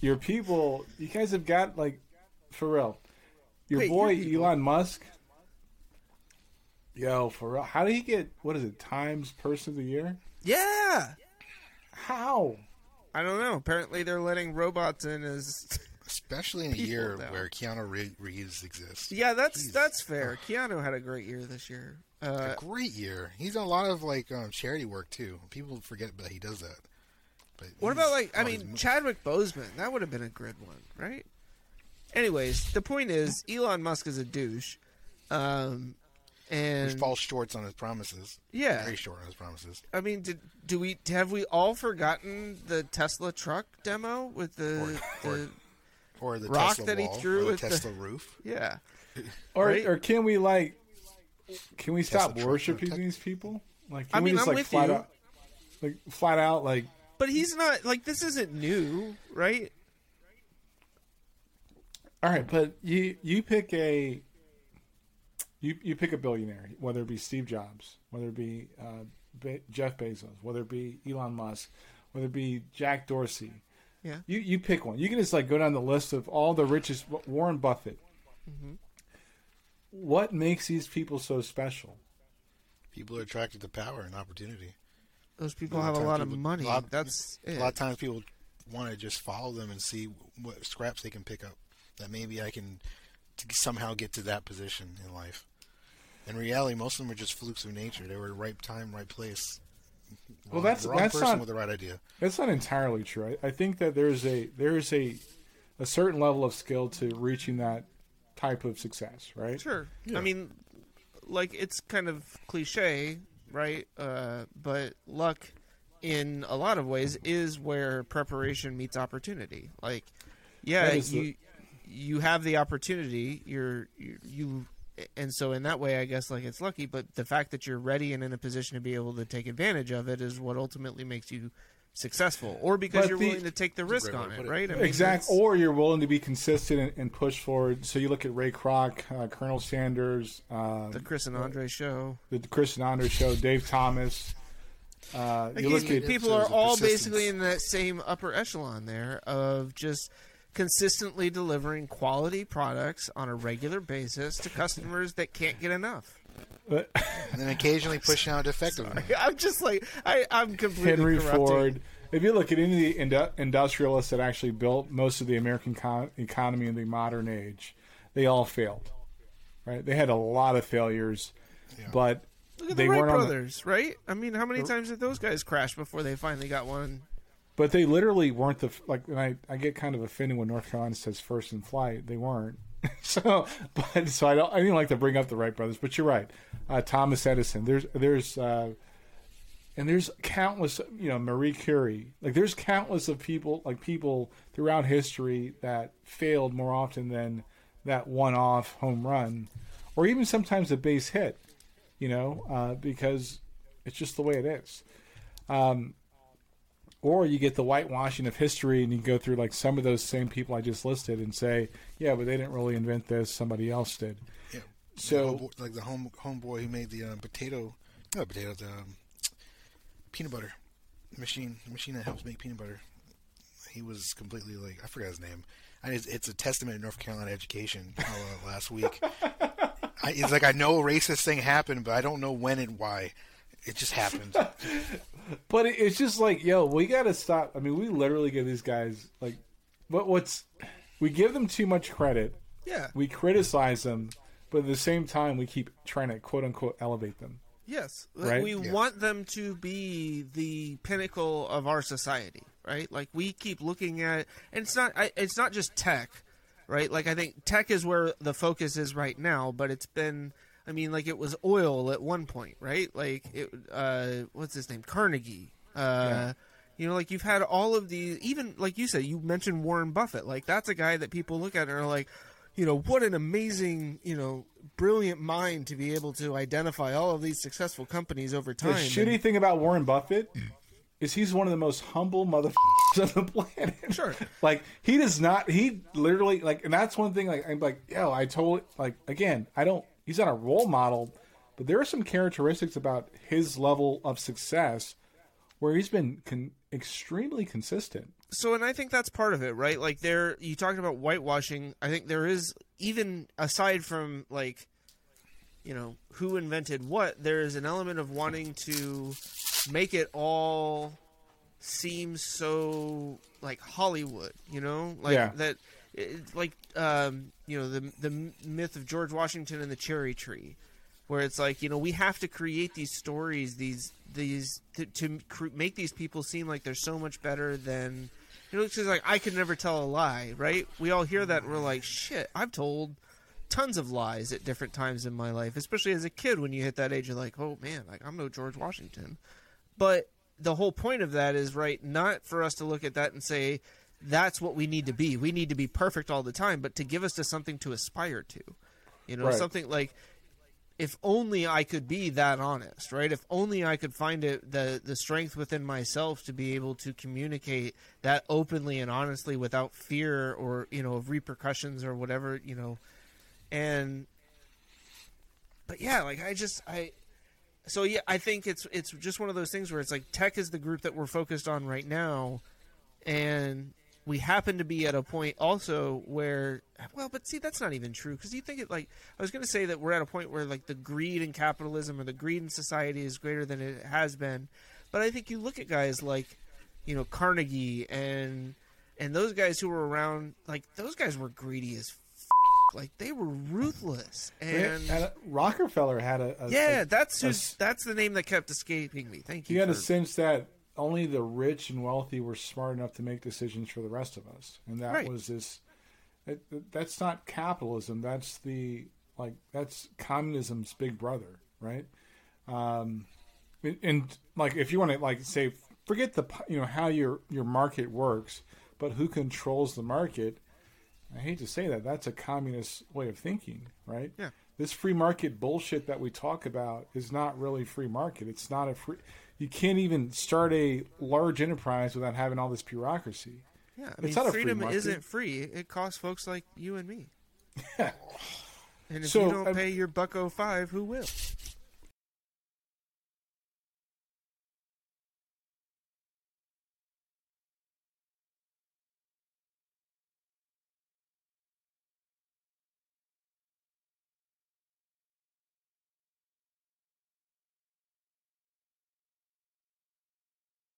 your people, you guys have got like, for real, your Wait, boy your. Elon Musk. Yo, for real, how did he get what is it? Times Person of the Year? Yeah. How? I don't know. Apparently, they're letting robots in as. Especially in a year now. where Keanu Reeves exists. yeah, that's Jeez. that's fair. Keanu had a great year this year. Uh, a great year. He's done a lot of like um, charity work too. People forget that he does that. But what about like I mean Chadwick Boseman? That would have been a good one, right? Anyways, the point is Elon Musk is a douche, um, he and falls short on his promises. Yeah. very short on his promises. I mean, did do we have we all forgotten the Tesla truck demo with the, Or- the Or the Rock Tesla that he wall, threw or the with the- Tesla roof. yeah? Or Right? or can we like, can we stop Tesla truck, worshiping no, these people? Like, I can we mean, just I'm like with flat you. out, like flat out like But he's not like this isn't new, right? All right, but you you pick a you you pick a billionaire, whether it be Steve Jobs, whether it be uh, Be- Jeff Bezos, whether it be Elon Musk, whether it be Jack Dorsey. Yeah. You you pick one. You can just like go down the list of all the richest. Warren Buffett. Mm-hmm. What makes these people so special? People are attracted to power and opportunity. Those people A have a lot times of money. a lot- That's A lot of times people want to just follow them and see what scraps they can pick up. That maybe I can t- somehow get to that position in life. In reality, most of them are just flukes of nature. They were right time, right place. Well, Wrong- that's- the wrong that's person not- with the right idea. That's not entirely true. I, I think that there's a there's a a certain level of skill to reaching that type of success, right? Sure. Yeah. I mean, like it's kind of cliche, right? Uh, but luck, in a lot of ways, is where preparation meets opportunity. Like, yeah, is the- you you have the opportunity. You're you, you, and so in that way, I guess like it's lucky. But the fact that you're ready and in a position to be able to take advantage of it is what ultimately makes you successful, or because But you're the- willing to take the risk on it, it. right? I mean, exact. that's- Or you're willing to be consistent and, and push forward. So you look at Ray Kroc, uh, Colonel Sanders, uh, the Chris and Andre show. the Chris and Andre show, Dave Thomas. Uh, Like you look at people are all basically in that same upper echelon there of just consistently delivering quality products on a regular basis to customers that can't get enough. And then occasionally pushing out defective. ones. I'm just like I, I'm completely Henry corrupting. Ford. If you look at any of the industrialists that actually built most of the American con- economy in the modern age, they all failed. Right? They had a lot of failures, Yeah. but Look at they the Wright weren't the- brothers, right? I mean, how many times did those guys crash before they finally got one? But they literally weren't the like. And I I get kind of offended when North Carolina says first in flight. They weren't. so, but so I don't. I didn't like to bring up the Wright brothers, but you're right. Uh, Thomas Edison. There's there's uh, and there's countless. You know Marie Curie. Like there's countless of people like people throughout history that failed more often than that one-off home run, or even sometimes a base hit. You know, uh, because it's just the way it is. Um, or you get the whitewashing of history and you go through like some of those same people I just listed and say, yeah, but they didn't really invent this, somebody else did. Yeah. So- The homeboy- like the home homeboy who made the um, potato, not potato, the um, peanut butter machine, the machine that helps make peanut butter. He was completely like I forgot his name. I, it's, it's a testament to North Carolina education. How, uh, last week, I, it's like I know a racist thing happened, but I don't know when and why. It just happened. But it, it's just like, yo, we got to stop. I mean, we literally give these guys like, what what's we give them too much credit. Yeah. We criticize them, but at the same time, we keep trying to quote unquote elevate them. Yes, like, Right? we Yeah. want them to be the pinnacle of our society, right? Like we keep looking at, and it's not, I, it's not just tech, right? Like I think tech is where the focus is right now, but it's been, I mean, like it was oil at one point, right? Like it, uh, what's his name, Carnegie. Uh, You know, like you've had all of these, even like you said, you mentioned Warren Buffett. Like that's a guy that people look at and are like, you know, what an amazing, you know, brilliant mind to be able to identify all of these successful companies over time. The shitty And- thing about Warren Buffett is he's one of the most humble motherfuckers on the planet. Sure. like he does not. He literally like, and that's one thing. Like I'm like, yo, I totally like. Again, I don't. He's not a role model, but there are some characteristics about his level of success where he's been con- extremely consistent. so and I think that's part of it, right? Like there you talked about whitewashing. I think there is even aside from like you know, who invented what, there is an element of wanting to make it all seem so like Hollywood, you know? Like Yeah. that it, like um, you know, the the myth of George Washington and the cherry tree where it's like you know we have to create these stories these these to, to cr- make these people seem like they're so much better than you know it's like i could never tell a lie right? We all hear that and we're like shit i've told tons of lies at different times in my life especially as a kid when you hit that age you're like oh man like i'm no george washington. But the whole point of that is right not for us to look at that and say that's what we need to be we need to be perfect all the time but to give us to something to aspire to you know Right. something like if only I could be that honest, right? If only I could find it the the strength within myself to be able to communicate that openly and honestly without fear or you know of repercussions or whatever you know, and but yeah, like I just I so yeah, I think it's it's just one of those things where it's like tech is the group that we're focused on right now, and we happen to be at a point also where well but see that's not even true because you think it like i was going to say that we're at a point where like the greed in capitalism or the greed in society is greater than it has been. But i think you look at guys like you know carnegie and and those guys who were around like those guys were greedy as f- like they were ruthless and And Rockefeller had a, a yeah a- that's a who's, that's the name that kept escaping me. Thank you you had a for- sense that only the rich and wealthy were smart enough to make decisions for the rest of us, and that Right. was this. It, that's not capitalism. That's the like that's communism's big brother, right? Um, and, and like if you want to like say forget the you know how your your market works, but who controls the market? I hate to say that. That's a communist way of thinking, right? Yeah. This free market bullshit that we talk about is not really free market. It's not a free. You can't even start a large enterprise without having all this bureaucracy. Yeah, I mean, It's not a free freedom isn't free. It costs folks like you and me. Yeah. And if So, you don't I- pay your buck 05, who will?